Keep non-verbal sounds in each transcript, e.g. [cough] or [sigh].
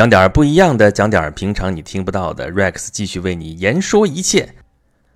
讲点不一样的，讲点平常你听不到的。Rex 继续为你言说一切。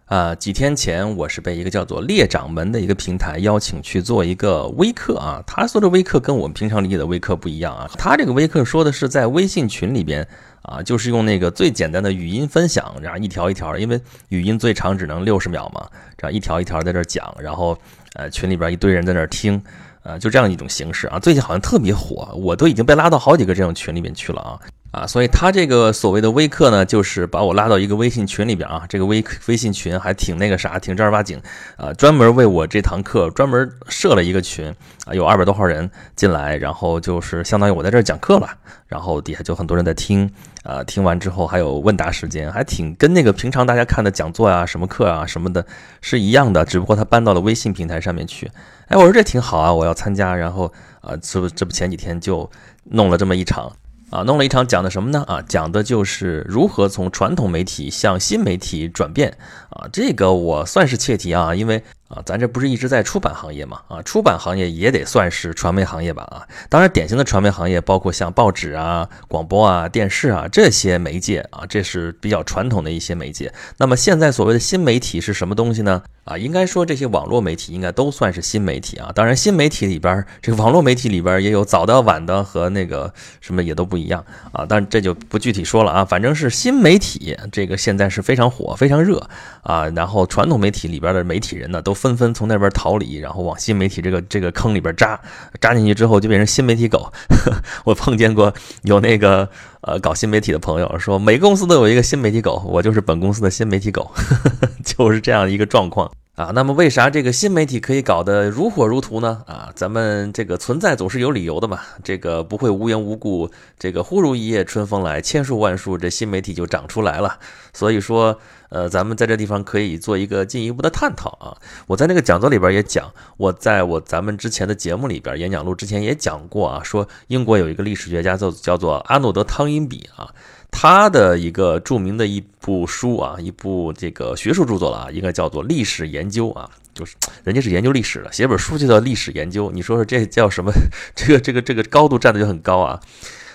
啊，几天前我是被一个叫做猎掌门的一个平台邀请去做一个微课啊。他说的微课跟我们平常理解的微课不一样啊。他这个微课说的是在微信群里边啊，就是用那个最简单的语音分享，然后一条一条，因为语音最长只能六十秒嘛，这样一条一条在这讲，然后呃群里边一堆人在那听。啊，就这样一种形式啊，最近好像特别火，我都已经被拉到好几个这种群里面去了啊。啊，所以他这个所谓的微课呢，就是把我拉到一个微信群里边啊，这个微微信群还挺那个啥，挺正儿八经啊，专门为我这堂课专门设了一个群啊，有二百多号人进来，然后就是相当于我在这儿讲课了，然后底下就很多人在听啊，听完之后还有问答时间，还挺跟那个平常大家看的讲座啊、什么课啊什么的是一样的，只不过他搬到了微信平台上面去。哎，我说这挺好啊，我要参加。然后啊，这不这不前几天就弄了这么一场啊，弄了一场讲的什么呢？啊，讲的就是如何从传统媒体向新媒体转变啊。这个我算是切题啊，因为。啊，咱这不是一直在出版行业嘛？啊，出版行业也得算是传媒行业吧？啊，当然，典型的传媒行业包括像报纸啊、广播啊、电视啊这些媒介啊，这是比较传统的一些媒介。那么现在所谓的新媒体是什么东西呢？啊，应该说这些网络媒体应该都算是新媒体啊。当然，新媒体里边这个网络媒体里边也有早的、晚的和那个什么也都不一样啊。但这就不具体说了啊。反正是新媒体这个现在是非常火、非常热啊。然后传统媒体里边的媒体人呢都。纷纷从那边逃离，然后往新媒体这个这个坑里边扎，扎进去之后就变成新媒体狗。[laughs] 我碰见过有那个呃搞新媒体的朋友说，每个公司都有一个新媒体狗，我就是本公司的新媒体狗，[laughs] 就是这样一个状况啊。那么为啥这个新媒体可以搞得如火如荼呢？啊，咱们这个存在总是有理由的嘛，这个不会无缘无故，这个忽如一夜春风来，千树万树这新媒体就长出来了。所以说。呃，咱们在这地方可以做一个进一步的探讨啊。我在那个讲座里边也讲，我在我咱们之前的节目里边演讲录之前也讲过啊，说英国有一个历史学家叫叫做阿诺德·汤因比啊，他的一个著名的一部书啊，一部这个学术著作了啊，应该叫做《历史研究》啊，就是人家是研究历史的，写本书就叫《历史研究》，你说说这叫什么？[laughs] 这个这个这个高度站的就很高啊。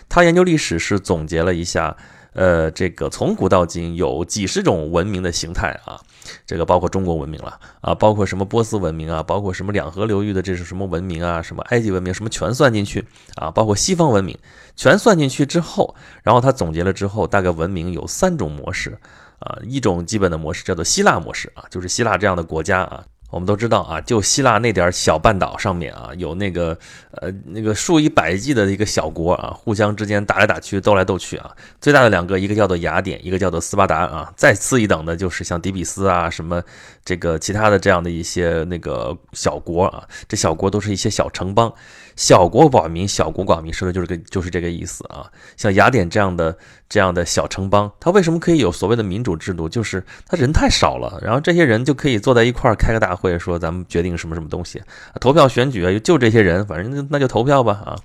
他研究历史是总结了一下。呃，这个从古到今有几十种文明的形态啊，这个包括中国文明了啊，包括什么波斯文明啊，包括什么两河流域的这是什么文明啊，什么埃及文明什么全算进去啊，包括西方文明全算进去之后，然后他总结了之后，大概文明有三种模式啊，一种基本的模式叫做希腊模式啊，就是希腊这样的国家啊。我们都知道啊，就希腊那点小半岛上面啊，有那个呃那个数以百计的一个小国啊，互相之间打来打去，斗来斗去啊。最大的两个，一个叫做雅典，一个叫做斯巴达啊。再次一等的就是像底比斯啊，什么这个其他的这样的一些那个小国啊。这小国都是一些小城邦。小国寡民，小国寡民，说的就是个就是这个意思啊。像雅典这样的这样的小城邦，它为什么可以有所谓的民主制度？就是他人太少了，然后这些人就可以坐在一块儿开个大会，说咱们决定什么什么东西，投票选举啊，就这些人，反正那就投票吧啊。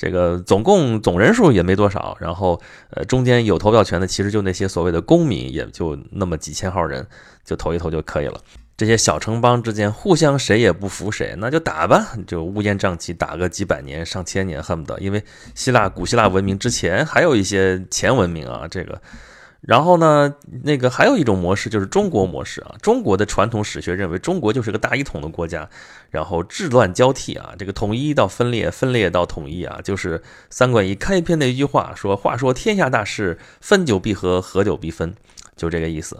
这个总共总人数也没多少，然后呃中间有投票权的，其实就那些所谓的公民，也就那么几千号人，就投一投就可以了。这些小城邦之间互相谁也不服谁，那就打吧，就乌烟瘴气，打个几百年、上千年，恨不得。因为希腊古希腊文明之前还有一些前文明啊，这个。然后呢，那个还有一种模式就是中国模式啊。中国的传统史学认为，中国就是个大一统的国家，然后治乱交替啊，这个统一到分裂，分裂到统一啊，就是三国演义开篇的一句话说：“话说天下大事，分久必合，合久必分”，就这个意思。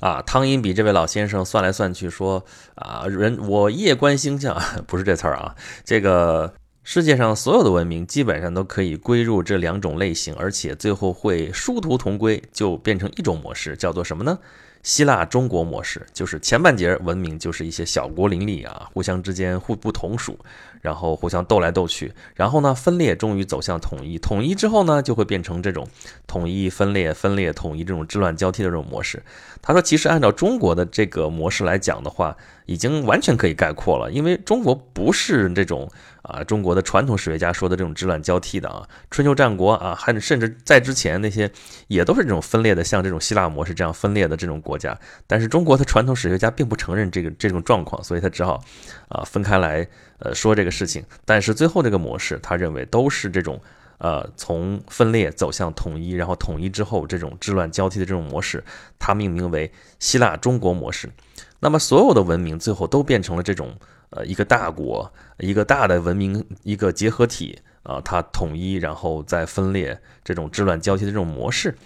啊，汤因比这位老先生算来算去说啊，人我夜观星象，[laughs] 不是这词儿啊。这个世界上所有的文明基本上都可以归入这两种类型，而且最后会殊途同归，就变成一种模式，叫做什么呢？希腊中国模式，就是前半截文明就是一些小国林立啊，互相之间互不同属。然后互相斗来斗去，然后呢分裂，终于走向统一。统一之后呢，就会变成这种统一分裂、分裂统一这种治乱交替的这种模式。他说，其实按照中国的这个模式来讲的话，已经完全可以概括了，因为中国不是这种啊，中国的传统史学家说的这种治乱交替的啊。春秋战国啊，还甚至在之前那些也都是这种分裂的，像这种希腊模式这样分裂的这种国家。但是中国的传统史学家并不承认这个这种状况，所以他只好啊分开来。呃，说这个事情，但是最后这个模式，他认为都是这种呃，从分裂走向统一，然后统一之后这种治乱交替的这种模式，它命名为希腊中国模式。那么所有的文明最后都变成了这种呃一个大国，一个大的文明一个结合体啊，它统一然后再分裂这种治乱交替的这种模式。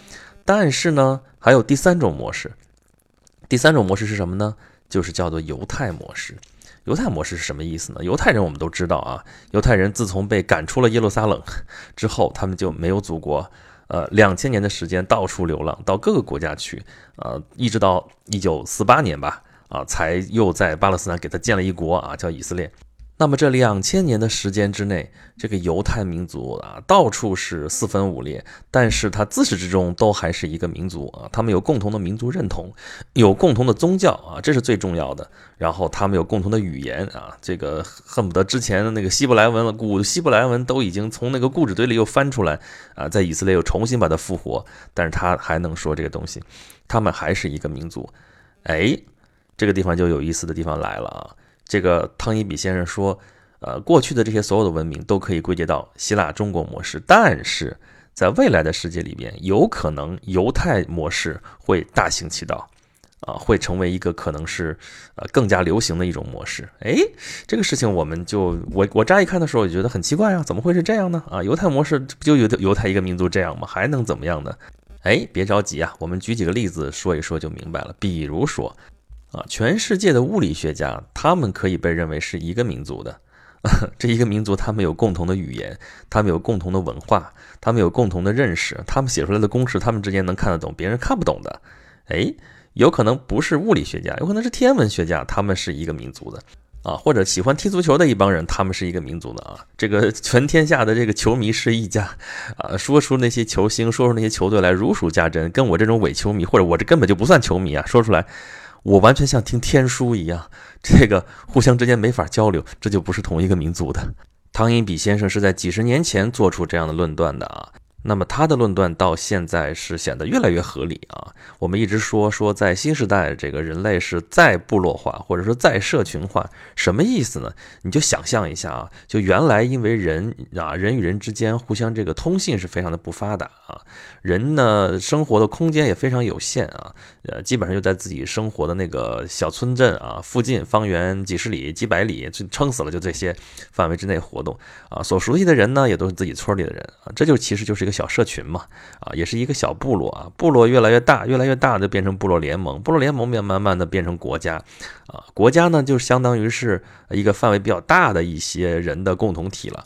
但是呢，还有第三种模式，第三种模式是什么呢？就是叫做犹太模式。犹太模式是什么意思呢？犹太人我们都知道啊，犹太人自从被赶出了耶路撒冷之后，他们就没有祖国，呃，两千年的时间到处流浪，到各个国家去，呃，一直到一九四八年吧，啊，才又在巴勒斯坦给他建了一国啊，叫以色列。那么这两千年的时间之内，这个犹太民族啊，到处是四分五裂，但是它自始至终都还是一个民族啊。他们有共同的民族认同，有共同的宗教啊，这是最重要的。然后他们有共同的语言啊，这个恨不得之前的那个希伯来文了，古希伯来文都已经从那个故纸堆里又翻出来啊，在以色列又重新把它复活，但是他还能说这个东西，他们还是一个民族。哎，这个地方就有意思的地方来了啊。这个汤因比先生说，呃，过去的这些所有的文明都可以归结到希腊中国模式，但是在未来的世界里边，有可能犹太模式会大行其道，啊，会成为一个可能是呃更加流行的一种模式。哎，这个事情我们就我我乍一看的时候，我觉得很奇怪啊，怎么会是这样呢？啊，犹太模式不就犹犹太一个民族这样吗？还能怎么样呢？哎，别着急啊，我们举几个例子说一说就明白了。比如说。啊，全世界的物理学家，他们可以被认为是一个民族的。[laughs] 这一个民族，他们有共同的语言，他们有共同的文化，他们有共同的认识，他们写出来的公式，他们之间能看得懂，别人看不懂的。哎，有可能不是物理学家，有可能是天文学家，他们是一个民族的啊，或者喜欢踢足球的一帮人，他们是一个民族的啊。这个 [laughs] 全天下的这个球迷是一家啊，说出那些球星，说出那些球队来如数家珍，跟我这种伪球迷，或者我这根本就不算球迷啊，说出来。我完全像听天书一样，[laughs] 这个互相之间没法交流，这就不是同一个民族的。汤因比先生是在几十年前做出这样的论断的啊。那么他的论断到现在是显得越来越合理啊！我们一直说说在新时代，这个人类是再部落化，或者说再社群化，什么意思呢？你就想象一下啊，就原来因为人啊，人与人之间互相这个通信是非常的不发达啊，人呢生活的空间也非常有限啊，呃，基本上就在自己生活的那个小村镇啊附近，方圆几十里、几百里，就撑死了就这些范围之内活动啊，所熟悉的人呢也都是自己村里的人啊，这就其实就是一个。小社群嘛，啊，也是一个小部落啊，部落越来越大，越来越大，就变成部落联盟，部落联盟变慢慢的变成国家，啊，国家呢就相当于是一个范围比较大的一些人的共同体了，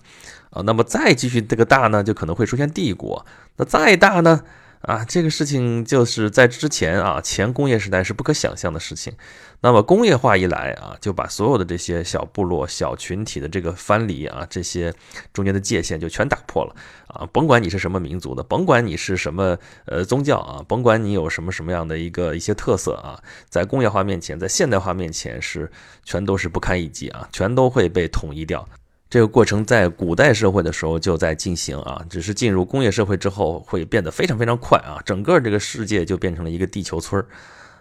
啊，那么再继续这个大呢，就可能会出现帝国，那再大呢？啊，这个事情就是在之前啊，前工业时代是不可想象的事情。那么工业化一来啊，就把所有的这些小部落、小群体的这个藩篱啊，这些中间的界限就全打破了啊。甭管你是什么民族的，甭管你是什么呃宗教啊，甭管你有什么什么样的一个一些特色啊，在工业化面前，在现代化面前是全都是不堪一击啊，全都会被统一掉。这个过程在古代社会的时候就在进行啊，只是进入工业社会之后会变得非常非常快啊，整个这个世界就变成了一个地球村儿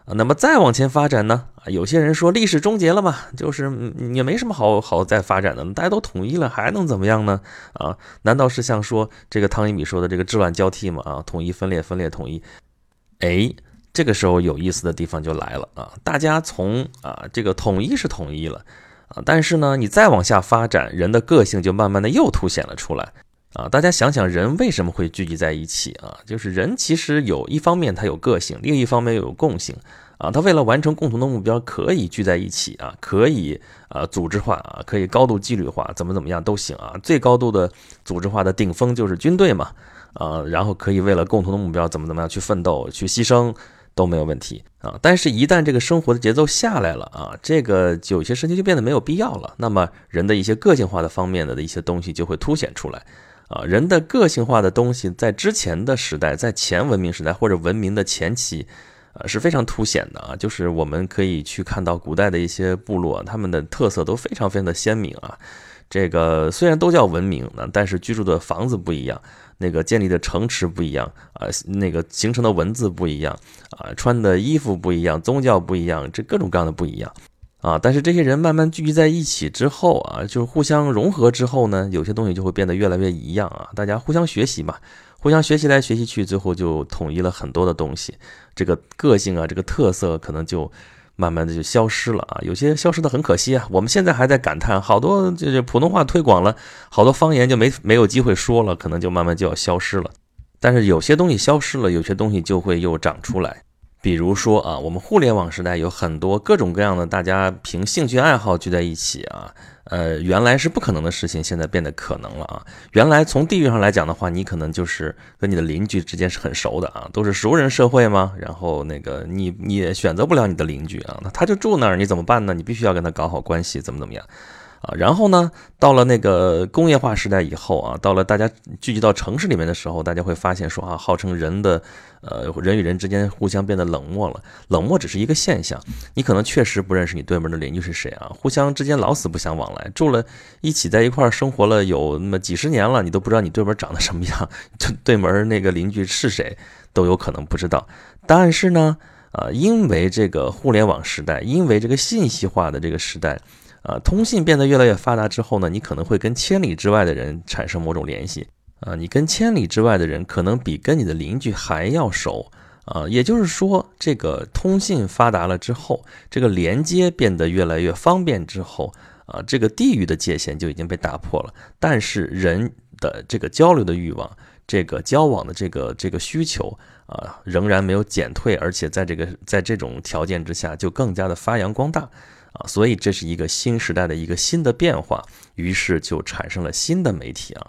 啊。那么再往前发展呢？有些人说历史终结了嘛，就是也没什么好好再发展的，大家都统一了，还能怎么样呢？啊，难道是像说这个汤一米说的这个治乱交替嘛？啊，统一分裂分裂统一，哎，这个时候有意思的地方就来了啊，大家从啊这个统一是统一了。啊，但是呢，你再往下发展，人的个性就慢慢的又凸显了出来。啊，大家想想，人为什么会聚集在一起啊？就是人其实有一方面他有个性，另一方面又有共性。啊，他为了完成共同的目标，可以聚在一起啊，可以啊组织化啊，可以高度纪律化，怎么怎么样都行啊。最高度的组织化的顶峰就是军队嘛。啊，然后可以为了共同的目标怎么怎么样去奋斗，去牺牲。都没有问题啊，但是，一旦这个生活的节奏下来了啊，这个有些事情就变得没有必要了。那么，人的一些个性化的方面的的一些东西就会凸显出来啊。人的个性化的东西，在之前的时代，在前文明时代或者文明的前期，呃，是非常凸显的啊。就是我们可以去看到古代的一些部落，他们的特色都非常非常的鲜明啊。这个虽然都叫文明呢，但是居住的房子不一样。那个建立的城池不一样啊，那个形成的文字不一样啊，穿的衣服不一样，宗教不一样，这各种各样的不一样啊，但是这些人慢慢聚集在一起之后啊，就是互相融合之后呢，有些东西就会变得越来越一样啊。大家互相学习嘛，互相学习来学习去，最后就统一了很多的东西。这个个性啊，这个特色可能就慢慢的就消失了啊。有些消失的很可惜啊。我们现在还在感叹，好多就是普通话推广了，好多方言就没没有机会说了，可能就慢慢就要消失了。但是有些东西消失了，有些东西就会又长出来。比如说啊，我们互联网时代有很多各种各样的大家凭兴趣爱好聚在一起啊，呃，原来是不可能的事情，现在变得可能了啊。原来从地域上来讲的话，你可能就是跟你的邻居之间是很熟的啊，都是熟人社会嘛。然后那个你你也选择不了你的邻居啊，那他就住那儿，你怎么办呢？你必须要跟他搞好关系，怎么怎么样。啊，然后呢，到了那个工业化时代以后啊，到了大家聚集到城市里面的时候，大家会发现说啊，号称人的，呃，人与人之间互相变得冷漠了。冷漠只是一个现象，你可能确实不认识你对门的邻居是谁啊，互相之间老死不相往来，住了一起在一块生活了有那么几十年了，你都不知道你对门长得什么样，就对门那个邻居是谁都有可能不知道。但是呢，啊，因为这个互联网时代，因为这个信息化的这个时代。啊，通信变得越来越发达之后呢，你可能会跟千里之外的人产生某种联系啊。你跟千里之外的人可能比跟你的邻居还要熟啊。也就是说，这个通信发达了之后，这个连接变得越来越方便之后啊，这个地域的界限就已经被打破了。但是人的这个交流的欲望，这个交往的这个这个需求啊，仍然没有减退，而且在这个在这种条件之下，就更加的发扬光大。啊，所以这是一个新时代的一个新的变化，于是就产生了新的媒体啊，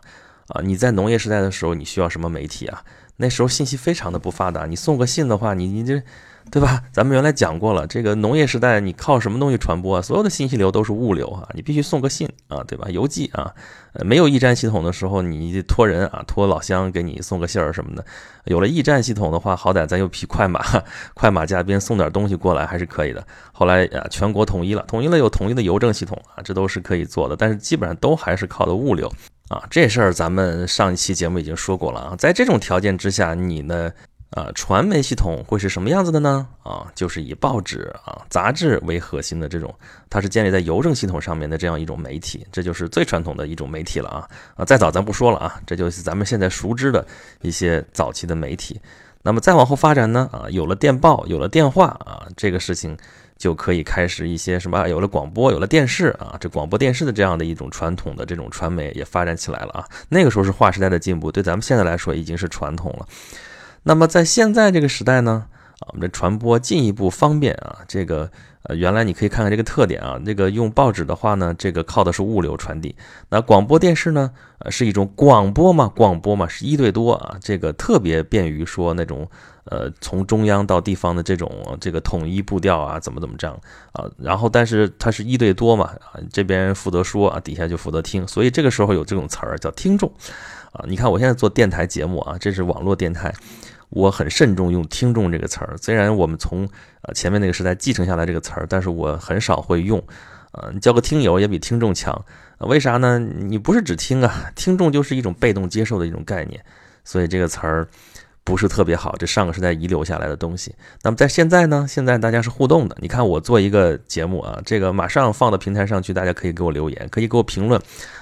啊，你在农业时代的时候，你需要什么媒体啊？那时候信息非常的不发达，你送个信的话，你你这。对吧？咱们原来讲过了，这个农业时代你靠什么东西传播啊？所有的信息流都是物流啊，你必须送个信啊，对吧？邮寄啊，呃，没有驿站系统的时候，你托人啊，托老乡给你送个信儿什么的。有了驿站系统的话，好歹咱有匹快马，[laughs] 快马加鞭送点东西过来还是可以的。后来啊，全国统一了，统一了有统一的邮政系统啊，这都是可以做的。但是基本上都还是靠的物流啊，这事儿咱们上一期节目已经说过了啊。在这种条件之下，你呢？啊，传媒系统会是什么样子的呢？啊，就是以报纸啊、杂志为核心的这种，它是建立在邮政系统上面的这样一种媒体，这就是最传统的一种媒体了啊。啊，再早咱不说了啊，这就是咱们现在熟知的一些早期的媒体。那么再往后发展呢？啊，有了电报，有了电话啊，这个事情就可以开始一些什么？有了广播，有了电视啊，这广播电视的这样的一种传统的这种传媒也发展起来了啊。那个时候是划时代的进步，对咱们现在来说已经是传统了。那么在现在这个时代呢，啊，我们的传播进一步方便啊，这个呃，原来你可以看看这个特点啊，这个用报纸的话呢，这个靠的是物流传递，那广播电视呢，呃，是一种广播嘛，广播嘛是一对多啊，这个特别便于说那种呃从中央到地方的这种这个统一步调啊，怎么怎么这样。啊，然后但是它是一对多嘛，啊，这边负责说啊，底下就负责听，所以这个时候有这种词儿叫听众。啊，你看我现在做电台节目啊，这是网络电台。我很慎重用“听众”这个词儿，虽然我们从呃前面那个时代继承下来这个词儿，但是我很少会用。呃，你叫个听友也比听众强，为啥呢？你不是只听啊，听众就是一种被动接受的一种概念，所以这个词儿不是特别好。这上个时代遗留下来的东西。那么在现在呢？现在大家是互动的。你看我做一个节目啊，这个马上放到平台上去，大家可以给我留言，可以给我评论，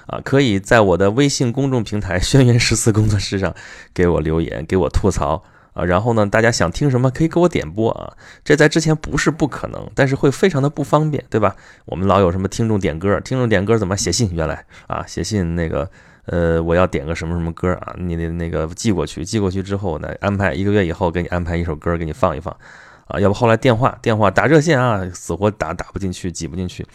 啊，可以在我的微信公众平台“ [laughs] 轩辕十四工作室”上给我留言，给我吐槽。啊，然后呢，大家想听什么可以给我点播啊，这在之前不是不可能，但是会非常的不方便，对吧？我们老有什么听众点歌，听众点歌怎么写信？原来啊，写信那个，呃，我要点个什么什么歌啊，你得那个寄过去，寄过去之后呢，安排一个月以后给你安排一首歌给你放一放，啊，要不后来电话电话打热线啊，死活打打不进去，挤不进去。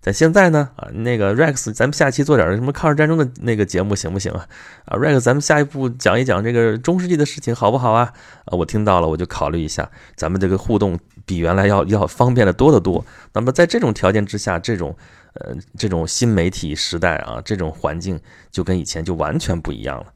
在现在呢，啊，那个 Rex，咱们下期做点什么抗日战争的那个节目行不行啊？啊，Rex，咱们下一步讲一讲这个中世纪的事情好不好啊？啊，我听到了，我就考虑一下，咱们这个互动比原来要要方便的多得多。那么在这种条件之下，这种呃这种新媒体时代啊，这种环境就跟以前就完全不一样了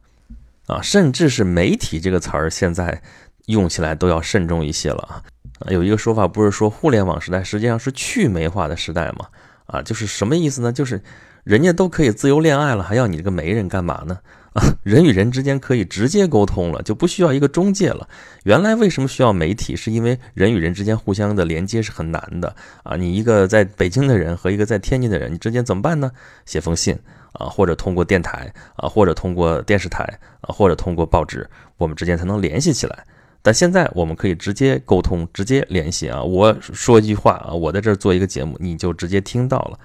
啊，甚至是媒体这个词儿现在用起来都要慎重一些了啊。有一个说法不是说互联网时代实际上是去媒化的时代吗？啊，就是什么意思呢？就是人家都可以自由恋爱了，还要你这个媒人干嘛呢？啊，[laughs] 人与人之间可以直接沟通了，就不需要一个中介了。原来为什么需要媒体？是因为人与人之间互相的连接是很难的啊。你一个在北京的人和一个在天津的人，你之间怎么办呢？写封信啊，或者通过电台啊，或者通过电视台啊，或者通过报纸，我们之间才能联系起来。但现在我们可以直接沟通，直接联系啊。我说一句话啊，我在这儿做一个节目，你就直接听到了。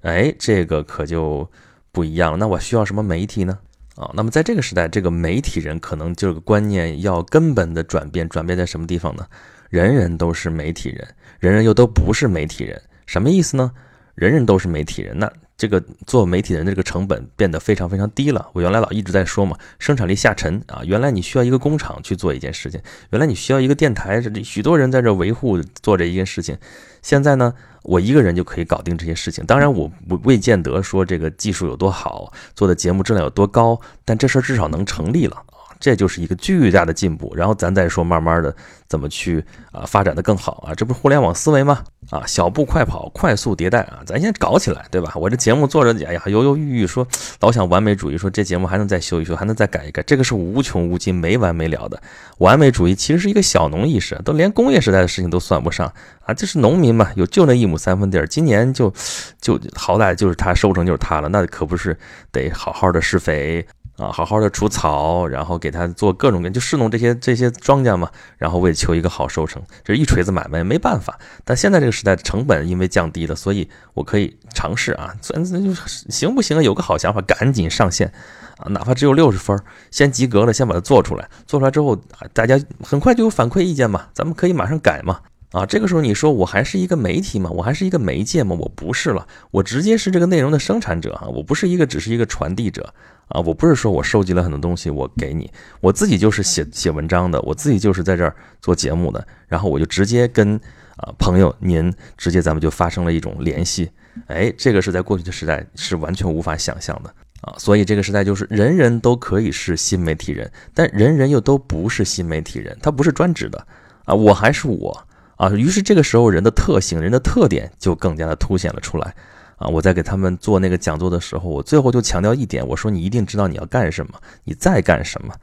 哎，这个可就不一样了。那我需要什么媒体呢？啊，那么在这个时代，这个媒体人可能这个观念要根本的转变。转变在什么地方呢？人人都是媒体人，人人又都不是媒体人，什么意思呢？人人都是媒体人，那这个做媒体人的这个成本变得非常非常低了。我原来老一直在说嘛，生产力下沉啊。原来你需要一个工厂去做一件事情，原来你需要一个电台，这许多人在这维护做这一件事情。现在呢，我一个人就可以搞定这些事情。当然，我不未见得说这个技术有多好，做的节目质量有多高，但这事儿至少能成立了。这就是一个巨大的进步，然后咱再说慢慢的怎么去啊发展的更好啊，这不是互联网思维吗？啊，小步快跑，快速迭代啊，咱先搞起来，对吧？我这节目做着，哎呀，犹犹豫豫，说老想完美主义，说这节目还能再修一修，还能再改一改，这个是无穷无尽、没完没了的。完美主义其实是一个小农意识，都连工业时代的事情都算不上啊，这是农民嘛，有就那一亩三分地儿，今年就就好歹就是他收成就是他了，那可不是得好好的施肥。啊，好好的除草，然后给他做各种各就侍弄这些这些庄稼嘛，然后为求一个好收成，这是一锤子买卖，没办法。但现在这个时代成本因为降低了，所以我可以尝试啊，那就行不行啊？有个好想法，赶紧上线啊，哪怕只有六十分，先及格了，先把它做出来，做出来之后，大家很快就有反馈意见嘛，咱们可以马上改嘛。啊，这个时候你说我还是一个媒体吗？我还是一个媒介吗？我不是了，我直接是这个内容的生产者啊，我不是一个只是一个传递者啊，我不是说我收集了很多东西我给你，我自己就是写写文章的，我自己就是在这儿做节目的，然后我就直接跟啊朋友您直接咱们就发生了一种联系，哎，这个是在过去的时代是完全无法想象的啊，所以这个时代就是人人都可以是新媒体人，但人人又都不是新媒体人，他不是专职的啊，我还是我。啊，于是这个时候人的特性、人的特点就更加的凸显了出来。啊，我在给他们做那个讲座的时候，我最后就强调一点，我说你一定知道你要干什么，你在干什么。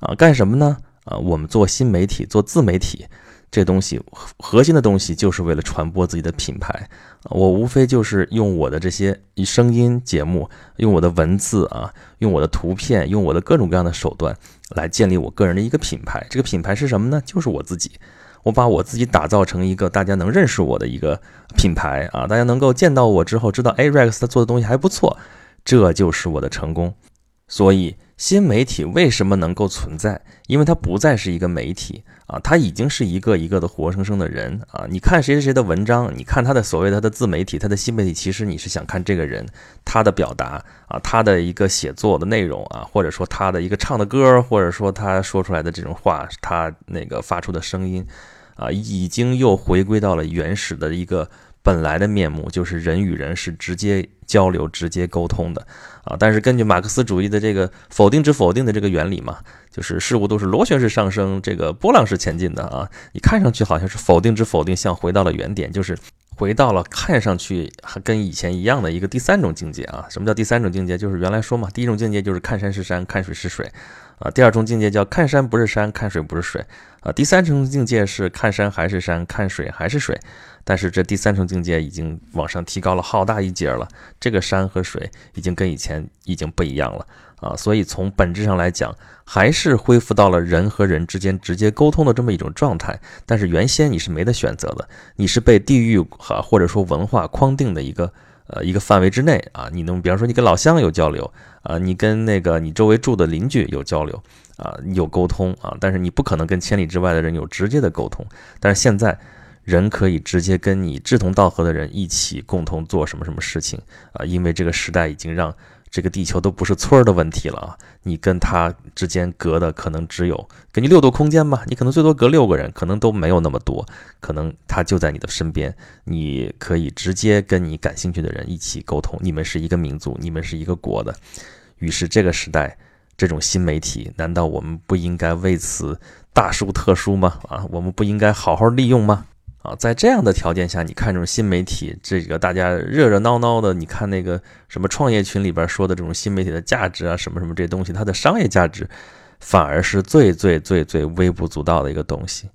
啊，干什么呢？啊，我们做新媒体、做自媒体，这东西核心的东西就是为了传播自己的品牌。我无非就是用我的这些声音节目，用我的文字啊，用我的图片，用我的各种各样的手段来建立我个人的一个品牌。这个品牌是什么呢？就是我自己。我把我自己打造成一个大家能认识我的一个品牌啊，大家能够见到我之后知道，哎，Rex 他做的东西还不错，这就是我的成功。所以新媒体为什么能够存在？因为它不再是一个媒体啊，它已经是一个一个的活生生的人啊。你看谁谁谁的文章，你看他的所谓他的自媒体，他的新媒体，其实你是想看这个人他的表达啊，他的一个写作的内容啊，或者说他的一个唱的歌，或者说他说出来的这种话，他那个发出的声音。啊，已经又回归到了原始的一个本来的面目，就是人与人是直接交流、直接沟通的啊。但是根据马克思主义的这个否定之否定的这个原理嘛，就是事物都是螺旋式上升、这个波浪式前进的啊。你看上去好像是否定之否定，像回到了原点，就是回到了看上去还跟以前一样的一个第三种境界啊。什么叫第三种境界？就是原来说嘛，第一种境界就是看山是山，看水是水。啊，第二重境界叫看山不是山，看水不是水，啊，第三重境界是看山还是山，看水还是水，但是这第三重境界已经往上提高了好大一截了，这个山和水已经跟以前已经不一样了。啊，所以从本质上来讲，还是恢复到了人和人之间直接沟通的这么一种状态，但是原先你是没得选择的，你是被地域和或者说文化框定的一个。呃，一个范围之内啊，你能比方说你跟老乡有交流啊，你跟那个你周围住的邻居有交流啊，有沟通啊，但是你不可能跟千里之外的人有直接的沟通。但是现在，人可以直接跟你志同道合的人一起共同做什么什么事情啊，因为这个时代已经让。这个地球都不是村儿的问题了啊！你跟他之间隔的可能只有给你六度空间吧，你可能最多隔六个人，可能都没有那么多，可能他就在你的身边，你可以直接跟你感兴趣的人一起沟通。你们是一个民族，你们是一个国的。于是这个时代，这种新媒体，难道我们不应该为此大书特书吗？啊，我们不应该好好利用吗？啊，在这样的条件下，你看这种新媒体，这个大家热热闹闹的，你看那个什么创业群里边说的这种新媒体的价值啊，什么什么这些东西，它的商业价值反而是最最最最微不足道的一个东西。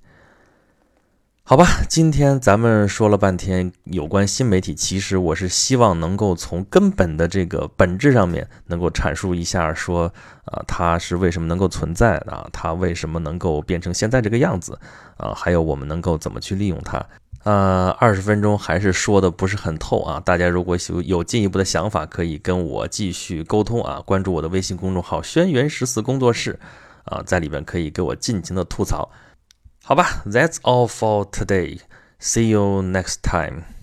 好吧，今天咱们说了半天有关新媒体，其实我是希望能够从根本的这个本质上面能够阐述一下，说啊，它是为什么能够存在啊，它为什么能够变成现在这个样子啊，还有我们能够怎么去利用它。呃，二十分钟还是说的不是很透啊，大家如果有有进一步的想法，可以跟我继续沟通啊，关注我的微信公众号“轩辕十四工作室”，啊，在里边可以给我尽情的吐槽。好吧，That's all for today. See you next time.